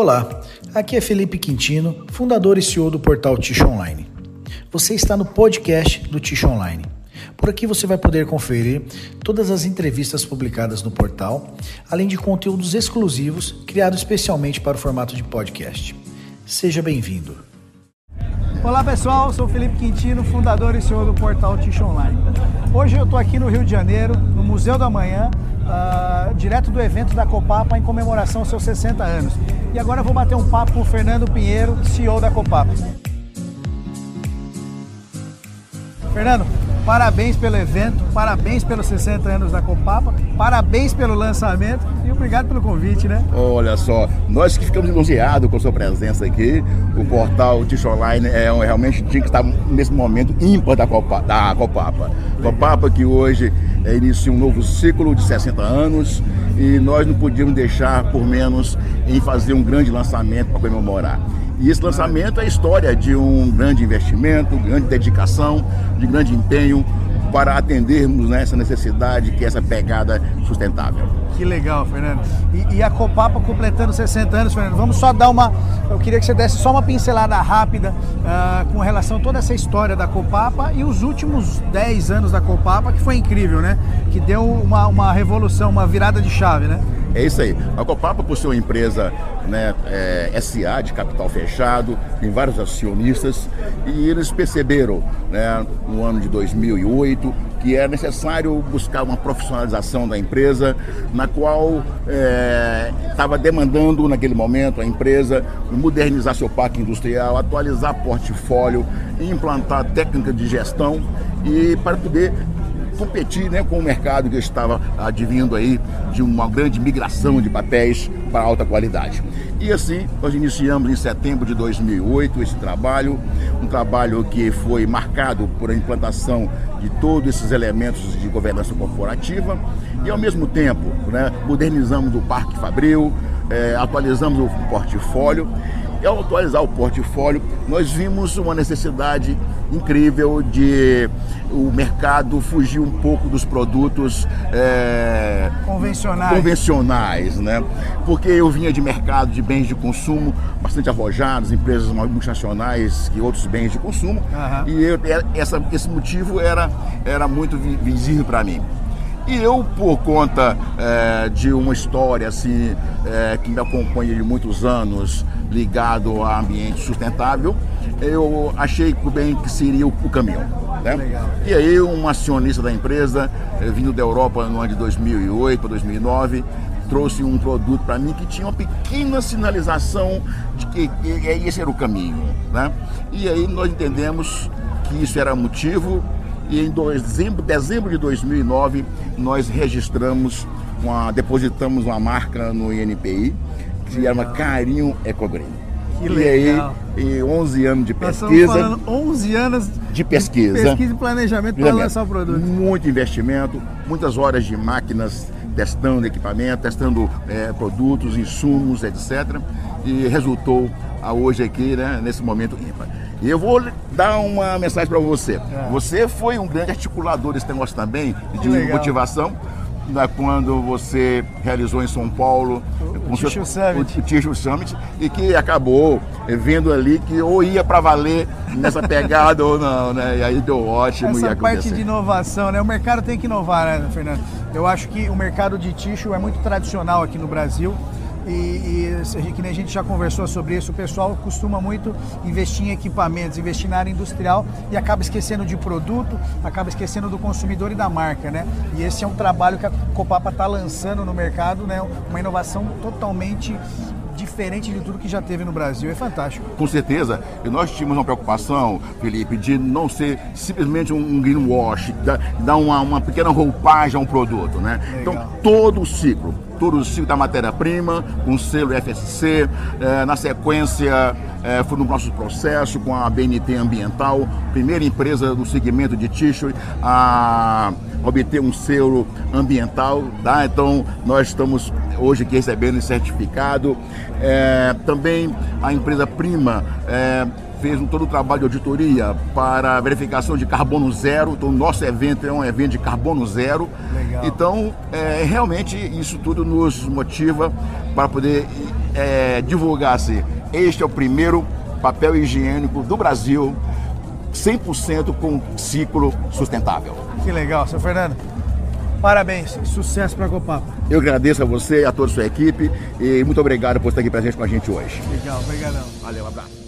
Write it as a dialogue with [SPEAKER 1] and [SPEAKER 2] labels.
[SPEAKER 1] Olá, aqui é Felipe Quintino, fundador e CEO do portal Ticho Online. Você está no podcast do Ticho Online. Por aqui você vai poder conferir todas as entrevistas publicadas no portal, além de conteúdos exclusivos criados especialmente para o formato de podcast. Seja bem-vindo.
[SPEAKER 2] Olá pessoal, sou Felipe Quintino, fundador e CEO do portal Ticho Online. Hoje eu estou aqui no Rio de Janeiro, no Museu da Manhã, uh, direto do evento da Copapa em comemoração aos seus 60 anos. E agora eu vou bater um papo com o Fernando Pinheiro, CEO da Copapa. Fernando, parabéns pelo evento, parabéns pelos 60 anos da Copapa, parabéns pelo lançamento e obrigado pelo convite, né?
[SPEAKER 3] Olha só, nós que ficamos elogiados com a sua presença aqui, o portal Tish Online é um, realmente tinha que estar nesse momento ímpar da, Copa, da Copapa. Copapa que hoje é, inicia um novo ciclo de 60 anos e nós não podíamos deixar por menos em fazer um grande lançamento para comemorar. E esse lançamento é a história de um grande investimento, grande dedicação, de grande empenho para atendermos nessa necessidade que é essa pegada sustentável.
[SPEAKER 2] Que legal, Fernando. E, e, a Copapa completando 60 anos, Fernando. Vamos só dar uma. Eu queria que você desse só uma pincelada rápida uh, com relação a toda essa história da Copapa e os últimos 10 anos da Copapa, que foi incrível, né? Que deu uma, uma revolução, uma virada de chave, né?
[SPEAKER 3] É isso aí. A Copapa, por ser uma empresa né, é, SA de capital fechado, tem vários acionistas, e eles perceberam né, no ano de 2008 que era necessário buscar uma profissionalização da empresa, na qual estava é, demandando naquele momento a empresa modernizar seu parque industrial, atualizar portfólio, implantar técnica de gestão e para poder competir né, com o mercado que estava advindo aí de uma grande migração de papéis para alta qualidade. E assim, nós iniciamos em setembro de 2008 esse trabalho, um trabalho que foi marcado por a implantação de todos esses elementos de governança corporativa e, ao mesmo tempo, né, modernizamos o Parque Fabril, é, atualizamos o portfólio e ao atualizar o portfólio, nós vimos uma necessidade incrível de o mercado fugir um pouco dos produtos
[SPEAKER 2] é, convencionais.
[SPEAKER 3] convencionais, né? Porque eu vinha de mercado de bens de consumo bastante arrojados, empresas multinacionais que outros bens de consumo, uhum. e eu, essa, esse motivo era, era muito visível para mim. E eu, por conta é, de uma história assim, é, que me acompanha de muitos anos, ligado a ambiente sustentável, eu achei bem que seria o, o caminho. Né? E aí um acionista da empresa, eh, vindo da Europa no ano de 2008 para 2009, trouxe um produto para mim que tinha uma pequena sinalização de que, esse era o caminho. Né? E aí nós entendemos que isso era motivo e em dezembro, dezembro de 2009 nós registramos, uma, depositamos uma marca no INPI que era uma Carinho Ecogreen.
[SPEAKER 2] Que legal.
[SPEAKER 3] E aí, e 11 anos de pesquisa.
[SPEAKER 2] 11 anos
[SPEAKER 3] de pesquisa. De
[SPEAKER 2] pesquisa e planejamento para lançar o produto.
[SPEAKER 3] Muito investimento, muitas horas de máquinas testando equipamento, testando é, produtos, insumos, etc. E resultou a hoje aqui, né, nesse momento ímpar. E eu vou dar uma mensagem para você. É. Você foi um grande articulador desse negócio também, de motivação da quando você realizou em São Paulo
[SPEAKER 2] o, o, seu,
[SPEAKER 3] Summit. o, Ticho Summit e que acabou vendo ali que ou ia para valer nessa pegada ou não, né? E aí deu ótimo.
[SPEAKER 2] Essa parte de inovação, né? O mercado tem que inovar, né, Fernando? Eu acho que o mercado de tixo é muito tradicional aqui no Brasil. E, e, que nem a gente já conversou sobre isso, o pessoal costuma muito investir em equipamentos, investir na área industrial e acaba esquecendo de produto, acaba esquecendo do consumidor e da marca, né? E esse é um trabalho que a Copapa está lançando no mercado, né? Uma inovação totalmente diferente de tudo que já teve no Brasil. É fantástico.
[SPEAKER 3] Com certeza. E nós tínhamos uma preocupação, Felipe, de não ser simplesmente um greenwash, dar uma, uma pequena roupagem a um produto, né? Legal. Então, todo o ciclo todo o ciclo da matéria-prima, com selo FSC. É, na sequência, é, foi no nosso processo com a BNT Ambiental, primeira empresa do segmento de tixo a obter um selo ambiental. Tá? Então, nós estamos hoje aqui recebendo esse certificado. É, também a empresa Prima fez um, todo o trabalho de auditoria para verificação de carbono zero. Então, o nosso evento é um evento de carbono zero.
[SPEAKER 2] Legal.
[SPEAKER 3] Então, é, realmente, isso tudo nos motiva para poder é, divulgar se este é o primeiro papel higiênico do Brasil 100% com ciclo sustentável.
[SPEAKER 2] Que legal, seu Fernando. Parabéns, sucesso para a Copapa.
[SPEAKER 3] Eu agradeço a você e a toda a sua equipe e muito obrigado por estar aqui presente com a gente hoje.
[SPEAKER 2] Legal, obrigadão.
[SPEAKER 3] Valeu, um abraço.